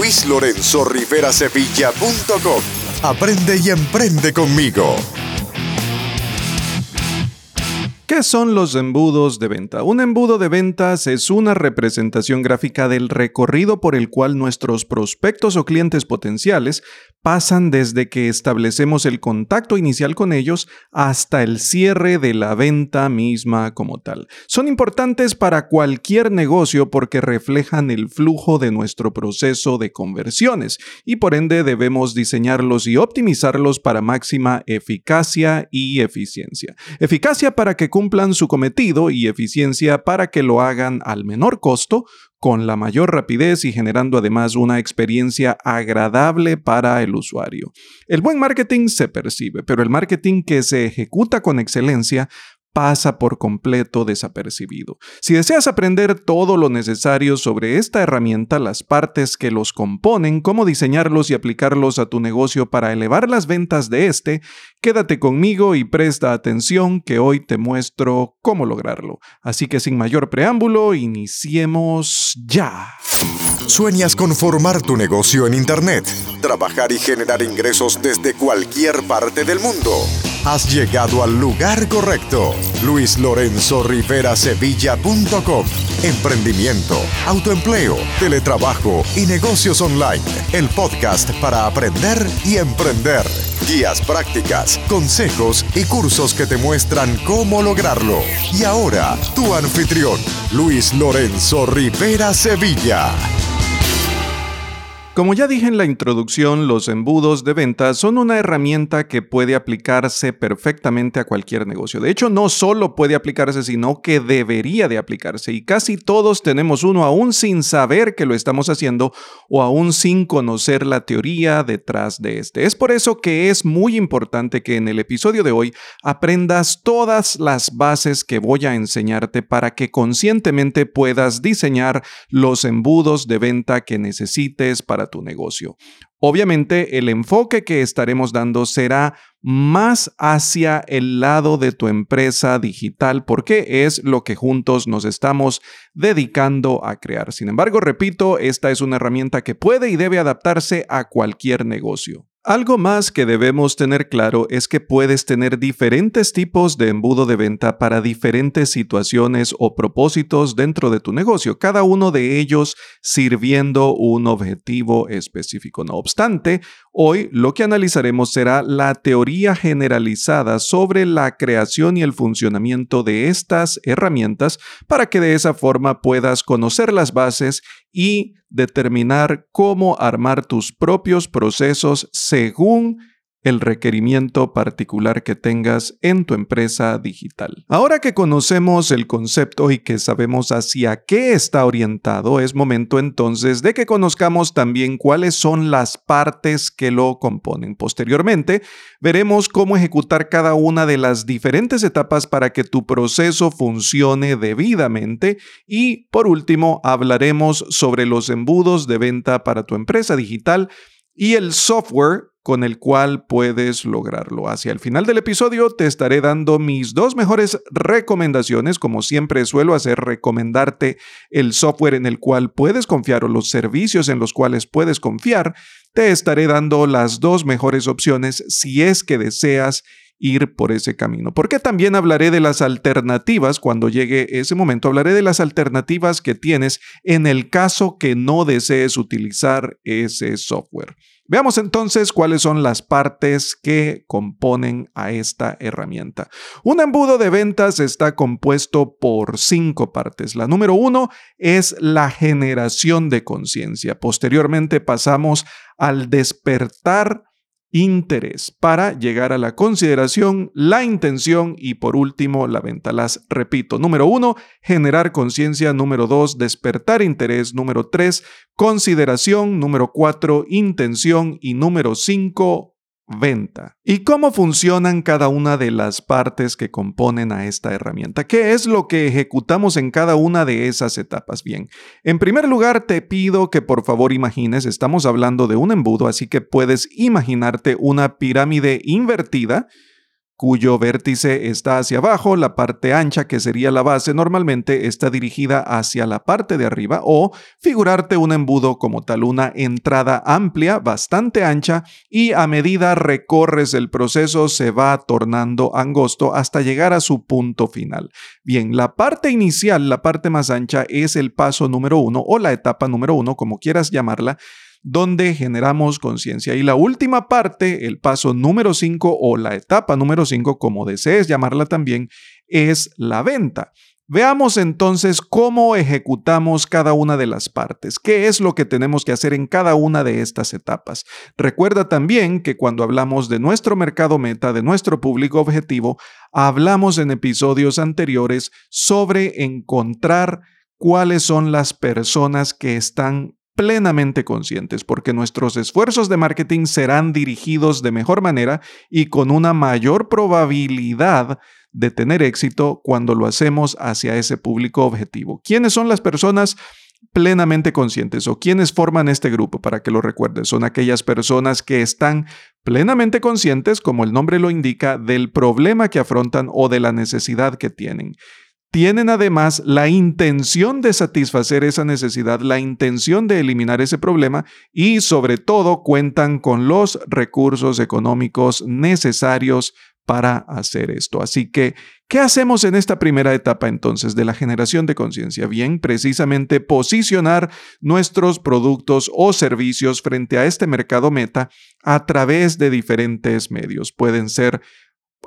luislorenzorriverasevilla.com. Aprende y emprende conmigo. ¿Qué son los embudos de venta? Un embudo de ventas es una representación gráfica del recorrido por el cual nuestros prospectos o clientes potenciales pasan desde que establecemos el contacto inicial con ellos hasta el cierre de la venta misma como tal. Son importantes para cualquier negocio porque reflejan el flujo de nuestro proceso de conversiones y por ende debemos diseñarlos y optimizarlos para máxima eficacia y eficiencia. Eficacia para que cumplan su cometido y eficiencia para que lo hagan al menor costo, con la mayor rapidez y generando además una experiencia agradable para el usuario. El buen marketing se percibe, pero el marketing que se ejecuta con excelencia pasa por completo desapercibido. Si deseas aprender todo lo necesario sobre esta herramienta, las partes que los componen, cómo diseñarlos y aplicarlos a tu negocio para elevar las ventas de este, quédate conmigo y presta atención que hoy te muestro cómo lograrlo. Así que sin mayor preámbulo, iniciemos ya. ¿Sueñas con formar tu negocio en Internet? Trabajar y generar ingresos desde cualquier parte del mundo. Has llegado al lugar correcto. Luis Lorenzo Rivera Sevilla.com. Emprendimiento, autoempleo, teletrabajo y negocios online. El podcast para aprender y emprender. Guías prácticas, consejos y cursos que te muestran cómo lograrlo. Y ahora, tu anfitrión, Luis Lorenzo Rivera Sevilla. Como ya dije en la introducción, los embudos de venta son una herramienta que puede aplicarse perfectamente a cualquier negocio. De hecho, no solo puede aplicarse, sino que debería de aplicarse. Y casi todos tenemos uno aún sin saber que lo estamos haciendo o aún sin conocer la teoría detrás de este. Es por eso que es muy importante que en el episodio de hoy aprendas todas las bases que voy a enseñarte para que conscientemente puedas diseñar los embudos de venta que necesites para tu negocio. Obviamente el enfoque que estaremos dando será más hacia el lado de tu empresa digital porque es lo que juntos nos estamos dedicando a crear. Sin embargo, repito, esta es una herramienta que puede y debe adaptarse a cualquier negocio. Algo más que debemos tener claro es que puedes tener diferentes tipos de embudo de venta para diferentes situaciones o propósitos dentro de tu negocio, cada uno de ellos sirviendo un objetivo específico. No obstante, hoy lo que analizaremos será la teoría generalizada sobre la creación y el funcionamiento de estas herramientas para que de esa forma puedas conocer las bases y determinar cómo armar tus propios procesos según el requerimiento particular que tengas en tu empresa digital. Ahora que conocemos el concepto y que sabemos hacia qué está orientado, es momento entonces de que conozcamos también cuáles son las partes que lo componen. Posteriormente, veremos cómo ejecutar cada una de las diferentes etapas para que tu proceso funcione debidamente y, por último, hablaremos sobre los embudos de venta para tu empresa digital y el software con el cual puedes lograrlo. Hacia el final del episodio te estaré dando mis dos mejores recomendaciones, como siempre suelo hacer, recomendarte el software en el cual puedes confiar o los servicios en los cuales puedes confiar. Te estaré dando las dos mejores opciones si es que deseas ir por ese camino. Porque también hablaré de las alternativas cuando llegue ese momento. Hablaré de las alternativas que tienes en el caso que no desees utilizar ese software. Veamos entonces cuáles son las partes que componen a esta herramienta. Un embudo de ventas está compuesto por cinco partes. La número uno es la generación de conciencia. Posteriormente pasamos al despertar interés para llegar a la consideración, la intención y por último la venta. Las repito. Número uno, generar conciencia. Número dos, despertar interés. Número tres, consideración. Número cuatro, intención. Y número cinco, venta. ¿Y cómo funcionan cada una de las partes que componen a esta herramienta? ¿Qué es lo que ejecutamos en cada una de esas etapas? Bien, en primer lugar te pido que por favor imagines, estamos hablando de un embudo, así que puedes imaginarte una pirámide invertida cuyo vértice está hacia abajo, la parte ancha que sería la base normalmente está dirigida hacia la parte de arriba o figurarte un embudo como tal, una entrada amplia, bastante ancha y a medida recorres el proceso se va tornando angosto hasta llegar a su punto final. Bien, la parte inicial, la parte más ancha, es el paso número uno o la etapa número uno, como quieras llamarla, donde generamos conciencia. Y la última parte, el paso número 5 o la etapa número 5, como desees llamarla también, es la venta. Veamos entonces cómo ejecutamos cada una de las partes, qué es lo que tenemos que hacer en cada una de estas etapas. Recuerda también que cuando hablamos de nuestro mercado meta, de nuestro público objetivo, hablamos en episodios anteriores sobre encontrar cuáles son las personas que están plenamente conscientes, porque nuestros esfuerzos de marketing serán dirigidos de mejor manera y con una mayor probabilidad de tener éxito cuando lo hacemos hacia ese público objetivo. ¿Quiénes son las personas plenamente conscientes o quiénes forman este grupo para que lo recuerdes? Son aquellas personas que están plenamente conscientes, como el nombre lo indica, del problema que afrontan o de la necesidad que tienen tienen además la intención de satisfacer esa necesidad, la intención de eliminar ese problema y sobre todo cuentan con los recursos económicos necesarios para hacer esto. Así que, ¿qué hacemos en esta primera etapa entonces de la generación de conciencia? Bien, precisamente posicionar nuestros productos o servicios frente a este mercado meta a través de diferentes medios. Pueden ser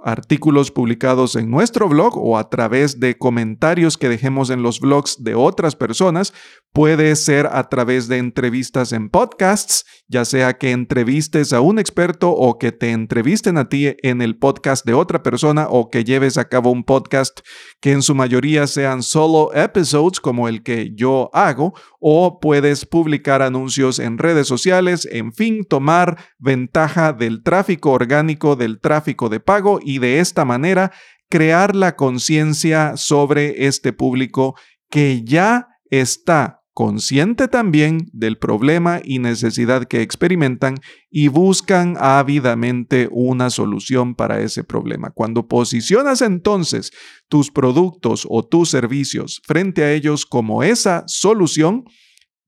artículos publicados en nuestro blog o a través de comentarios que dejemos en los blogs de otras personas. Puede ser a través de entrevistas en podcasts, ya sea que entrevistes a un experto o que te entrevisten a ti en el podcast de otra persona o que lleves a cabo un podcast que en su mayoría sean solo episodes como el que yo hago o puedes publicar anuncios en redes sociales, en fin, tomar ventaja del tráfico orgánico, del tráfico de pago y de esta manera crear la conciencia sobre este público que ya está consciente también del problema y necesidad que experimentan y buscan ávidamente una solución para ese problema. Cuando posicionas entonces tus productos o tus servicios frente a ellos como esa solución,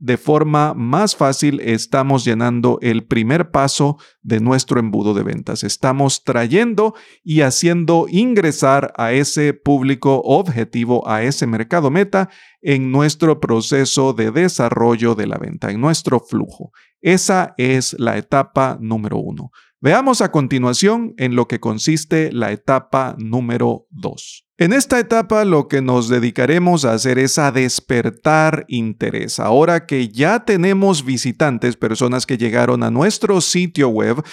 de forma más fácil estamos llenando el primer paso de nuestro embudo de ventas. Estamos trayendo y haciendo ingresar a ese público objetivo, a ese mercado meta, en nuestro proceso de desarrollo de la venta, en nuestro flujo. Esa es la etapa número uno. Veamos a continuación en lo que consiste la etapa número dos. En esta etapa lo que nos dedicaremos a hacer es a despertar interés. Ahora que ya tenemos visitantes, personas que llegaron a nuestro sitio web,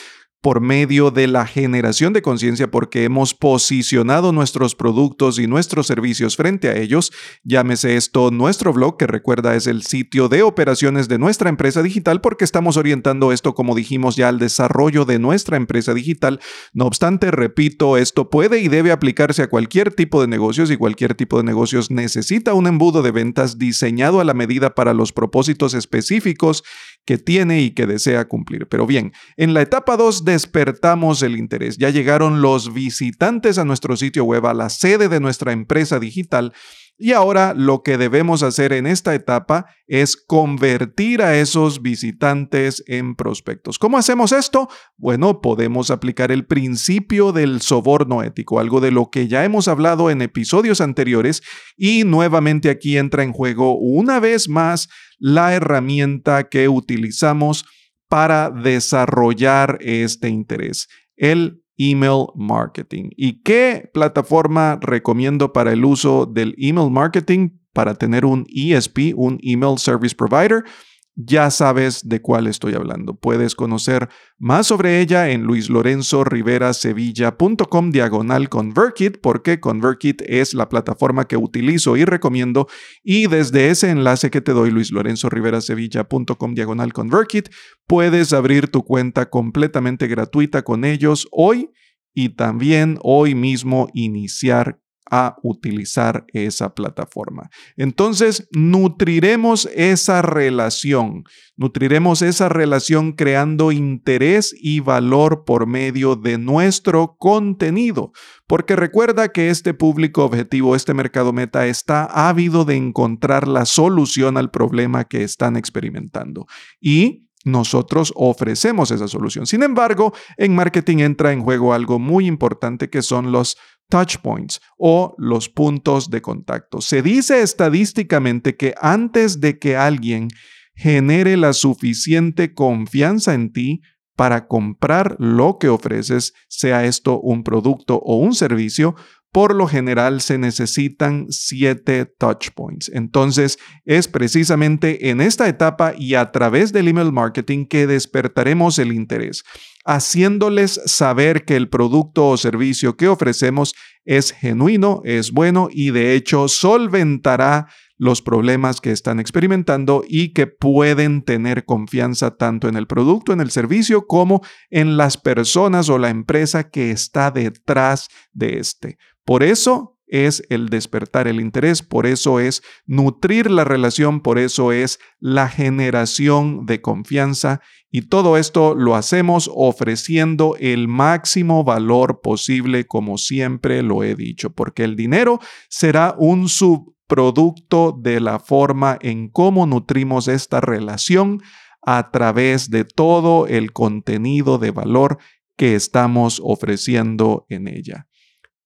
por medio de la generación de conciencia porque hemos posicionado nuestros productos y nuestros servicios frente a ellos. Llámese esto nuestro blog, que recuerda es el sitio de operaciones de nuestra empresa digital porque estamos orientando esto, como dijimos ya, al desarrollo de nuestra empresa digital. No obstante, repito, esto puede y debe aplicarse a cualquier tipo de negocios y cualquier tipo de negocios necesita un embudo de ventas diseñado a la medida para los propósitos específicos que tiene y que desea cumplir. Pero bien, en la etapa 2 despertamos el interés. Ya llegaron los visitantes a nuestro sitio web, a la sede de nuestra empresa digital. Y ahora lo que debemos hacer en esta etapa es convertir a esos visitantes en prospectos. ¿Cómo hacemos esto? Bueno, podemos aplicar el principio del soborno ético, algo de lo que ya hemos hablado en episodios anteriores y nuevamente aquí entra en juego una vez más la herramienta que utilizamos para desarrollar este interés, el email marketing. ¿Y qué plataforma recomiendo para el uso del email marketing para tener un ESP, un email service provider? Ya sabes de cuál estoy hablando. Puedes conocer más sobre ella en luislorenzoriverasevilla.com diagonal ConvertKit, porque ConvertKit es la plataforma que utilizo y recomiendo. Y desde ese enlace que te doy, luislorenzoriverasevilla.com diagonal ConvertKit, puedes abrir tu cuenta completamente gratuita con ellos hoy y también hoy mismo iniciar a utilizar esa plataforma. Entonces, nutriremos esa relación, nutriremos esa relación creando interés y valor por medio de nuestro contenido, porque recuerda que este público objetivo, este mercado meta, está ávido de encontrar la solución al problema que están experimentando. Y nosotros ofrecemos esa solución. Sin embargo, en marketing entra en juego algo muy importante que son los touch points o los puntos de contacto. Se dice estadísticamente que antes de que alguien genere la suficiente confianza en ti para comprar lo que ofreces, sea esto un producto o un servicio, por lo general se necesitan siete touch points. Entonces, es precisamente en esta etapa y a través del email marketing que despertaremos el interés, haciéndoles saber que el producto o servicio que ofrecemos es genuino, es bueno y de hecho solventará los problemas que están experimentando y que pueden tener confianza tanto en el producto, en el servicio, como en las personas o la empresa que está detrás de este. Por eso es el despertar el interés, por eso es nutrir la relación, por eso es la generación de confianza y todo esto lo hacemos ofreciendo el máximo valor posible, como siempre lo he dicho, porque el dinero será un subproducto de la forma en cómo nutrimos esta relación a través de todo el contenido de valor que estamos ofreciendo en ella.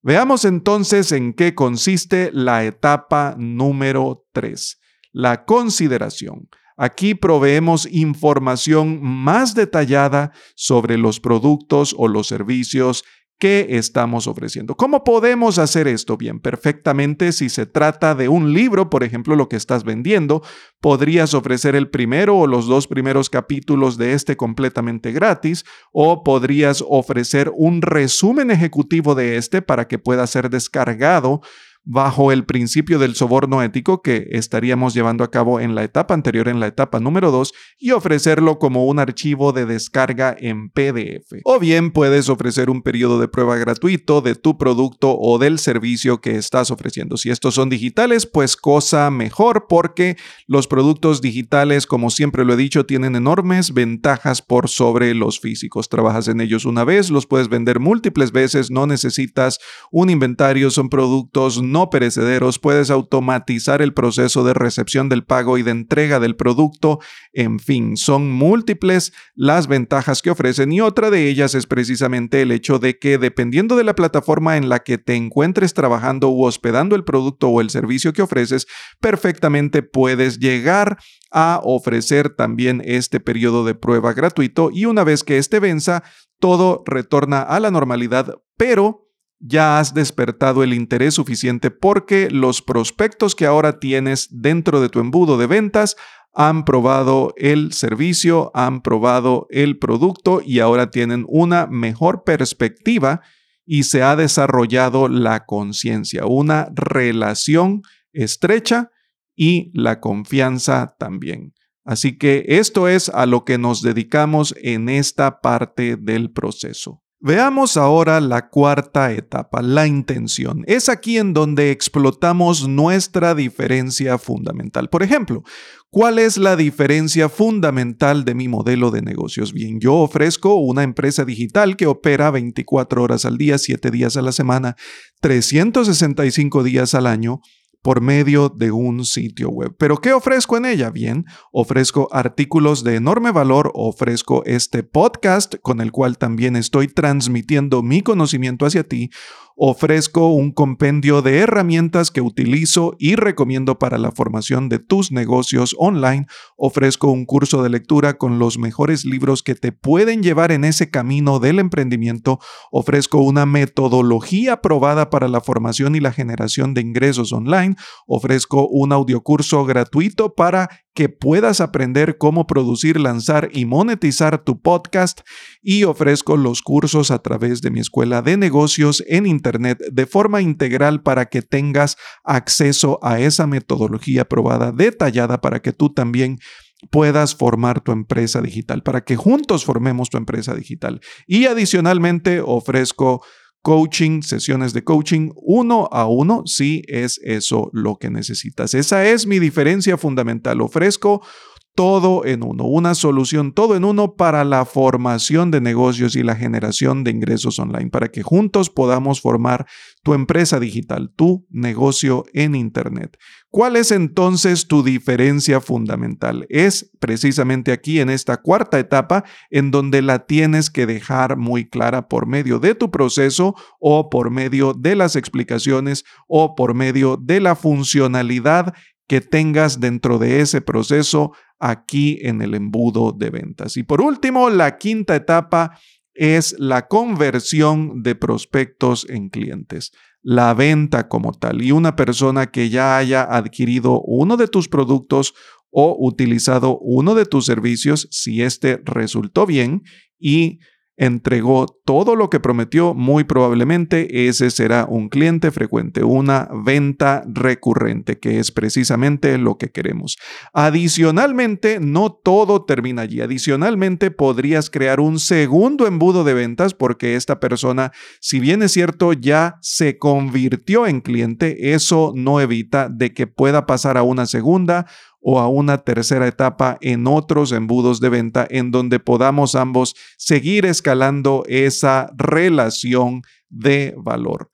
Veamos entonces en qué consiste la etapa número 3, la consideración. Aquí proveemos información más detallada sobre los productos o los servicios ¿Qué estamos ofreciendo? ¿Cómo podemos hacer esto? Bien, perfectamente si se trata de un libro, por ejemplo, lo que estás vendiendo, podrías ofrecer el primero o los dos primeros capítulos de este completamente gratis o podrías ofrecer un resumen ejecutivo de este para que pueda ser descargado bajo el principio del soborno ético que estaríamos llevando a cabo en la etapa anterior, en la etapa número 2, y ofrecerlo como un archivo de descarga en PDF. O bien puedes ofrecer un periodo de prueba gratuito de tu producto o del servicio que estás ofreciendo. Si estos son digitales, pues cosa mejor porque los productos digitales, como siempre lo he dicho, tienen enormes ventajas por sobre los físicos. Trabajas en ellos una vez, los puedes vender múltiples veces, no necesitas un inventario, son productos perecederos, puedes automatizar el proceso de recepción del pago y de entrega del producto, en fin, son múltiples las ventajas que ofrecen y otra de ellas es precisamente el hecho de que dependiendo de la plataforma en la que te encuentres trabajando u hospedando el producto o el servicio que ofreces, perfectamente puedes llegar a ofrecer también este periodo de prueba gratuito y una vez que este venza, todo retorna a la normalidad, pero ya has despertado el interés suficiente porque los prospectos que ahora tienes dentro de tu embudo de ventas han probado el servicio, han probado el producto y ahora tienen una mejor perspectiva y se ha desarrollado la conciencia, una relación estrecha y la confianza también. Así que esto es a lo que nos dedicamos en esta parte del proceso. Veamos ahora la cuarta etapa, la intención. Es aquí en donde explotamos nuestra diferencia fundamental. Por ejemplo, ¿cuál es la diferencia fundamental de mi modelo de negocios? Bien, yo ofrezco una empresa digital que opera 24 horas al día, 7 días a la semana, 365 días al año por medio de un sitio web. ¿Pero qué ofrezco en ella? Bien, ofrezco artículos de enorme valor, ofrezco este podcast con el cual también estoy transmitiendo mi conocimiento hacia ti, ofrezco un compendio de herramientas que utilizo y recomiendo para la formación de tus negocios online. Ofrezco un curso de lectura con los mejores libros que te pueden llevar en ese camino del emprendimiento. Ofrezco una metodología probada para la formación y la generación de ingresos online. Ofrezco un audiocurso gratuito para que puedas aprender cómo producir, lanzar y monetizar tu podcast y ofrezco los cursos a través de mi escuela de negocios en Internet de forma integral para que tengas acceso a esa metodología probada, detallada, para que tú también puedas formar tu empresa digital, para que juntos formemos tu empresa digital. Y adicionalmente ofrezco coaching, sesiones de coaching uno a uno, si es eso lo que necesitas. Esa es mi diferencia fundamental. Ofrezco todo en uno, una solución todo en uno para la formación de negocios y la generación de ingresos online, para que juntos podamos formar tu empresa digital, tu negocio en Internet. ¿Cuál es entonces tu diferencia fundamental? Es precisamente aquí en esta cuarta etapa en donde la tienes que dejar muy clara por medio de tu proceso o por medio de las explicaciones o por medio de la funcionalidad que tengas dentro de ese proceso aquí en el embudo de ventas. Y por último, la quinta etapa es la conversión de prospectos en clientes, la venta como tal. Y una persona que ya haya adquirido uno de tus productos o utilizado uno de tus servicios, si este resultó bien y entregó todo lo que prometió, muy probablemente ese será un cliente frecuente, una venta recurrente, que es precisamente lo que queremos. Adicionalmente, no todo termina allí. Adicionalmente, podrías crear un segundo embudo de ventas porque esta persona, si bien es cierto, ya se convirtió en cliente, eso no evita de que pueda pasar a una segunda o a una tercera etapa en otros embudos de venta en donde podamos ambos seguir escalando esa relación de valor.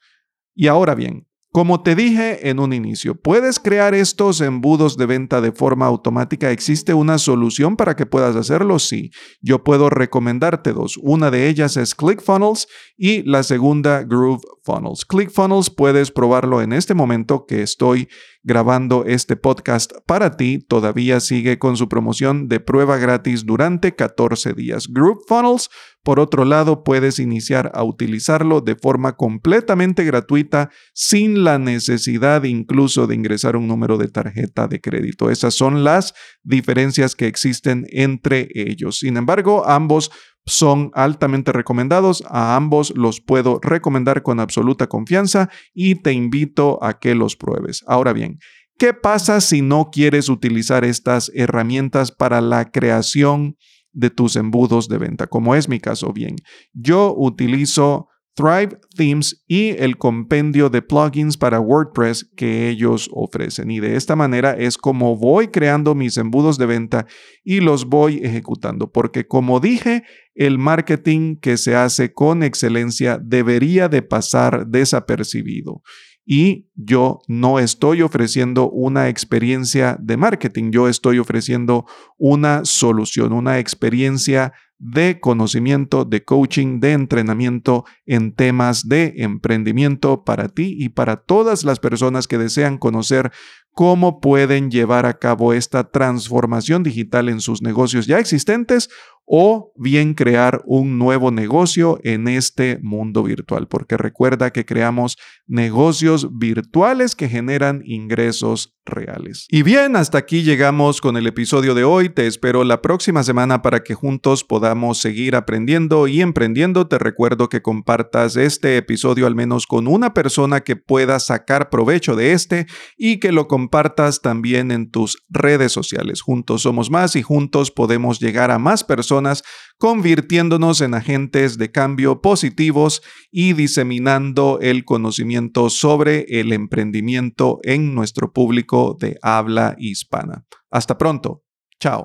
Y ahora bien, como te dije en un inicio, puedes crear estos embudos de venta de forma automática. ¿Existe una solución para que puedas hacerlo? Sí. Yo puedo recomendarte dos. Una de ellas es ClickFunnels y la segunda Groove Funnels. ClickFunnels puedes probarlo en este momento que estoy grabando este podcast para ti. Todavía sigue con su promoción de prueba gratis durante 14 días. Group Funnels por otro lado, puedes iniciar a utilizarlo de forma completamente gratuita sin la necesidad incluso de ingresar un número de tarjeta de crédito. Esas son las diferencias que existen entre ellos. Sin embargo, ambos son altamente recomendados, a ambos los puedo recomendar con absoluta confianza y te invito a que los pruebes. Ahora bien, ¿qué pasa si no quieres utilizar estas herramientas para la creación de tus embudos de venta, como es mi caso bien. Yo utilizo Thrive Themes y el compendio de plugins para WordPress que ellos ofrecen. Y de esta manera es como voy creando mis embudos de venta y los voy ejecutando. Porque como dije, el marketing que se hace con excelencia debería de pasar desapercibido y yo no estoy ofreciendo una experiencia de marketing, yo estoy ofreciendo una solución, una experiencia de conocimiento, de coaching, de entrenamiento en temas de emprendimiento para ti y para todas las personas que desean conocer cómo pueden llevar a cabo esta transformación digital en sus negocios ya existentes o bien crear un nuevo negocio en este mundo virtual, porque recuerda que creamos negocios virtuales que generan ingresos reales. Y bien, hasta aquí llegamos con el episodio de hoy. Te espero la próxima semana para que juntos podamos seguir aprendiendo y emprendiendo. Te recuerdo que compartas este episodio al menos con una persona que pueda sacar provecho de este y que lo compartas también en tus redes sociales. Juntos somos más y juntos podemos llegar a más personas convirtiéndonos en agentes de cambio positivos y diseminando el conocimiento sobre el emprendimiento en nuestro público de habla hispana. Hasta pronto. Chao.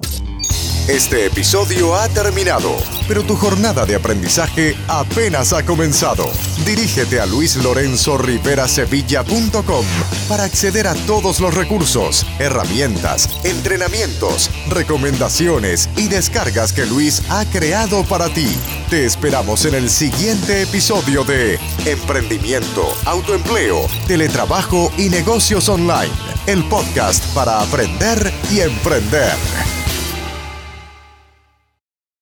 Este episodio ha terminado, pero tu jornada de aprendizaje apenas ha comenzado. Dirígete a luislorenzorriverasevilla.com para acceder a todos los recursos, herramientas, entrenamientos, recomendaciones y descargas que Luis ha creado para ti. Te esperamos en el siguiente episodio de Emprendimiento, Autoempleo, Teletrabajo y Negocios Online, el podcast para aprender y emprender.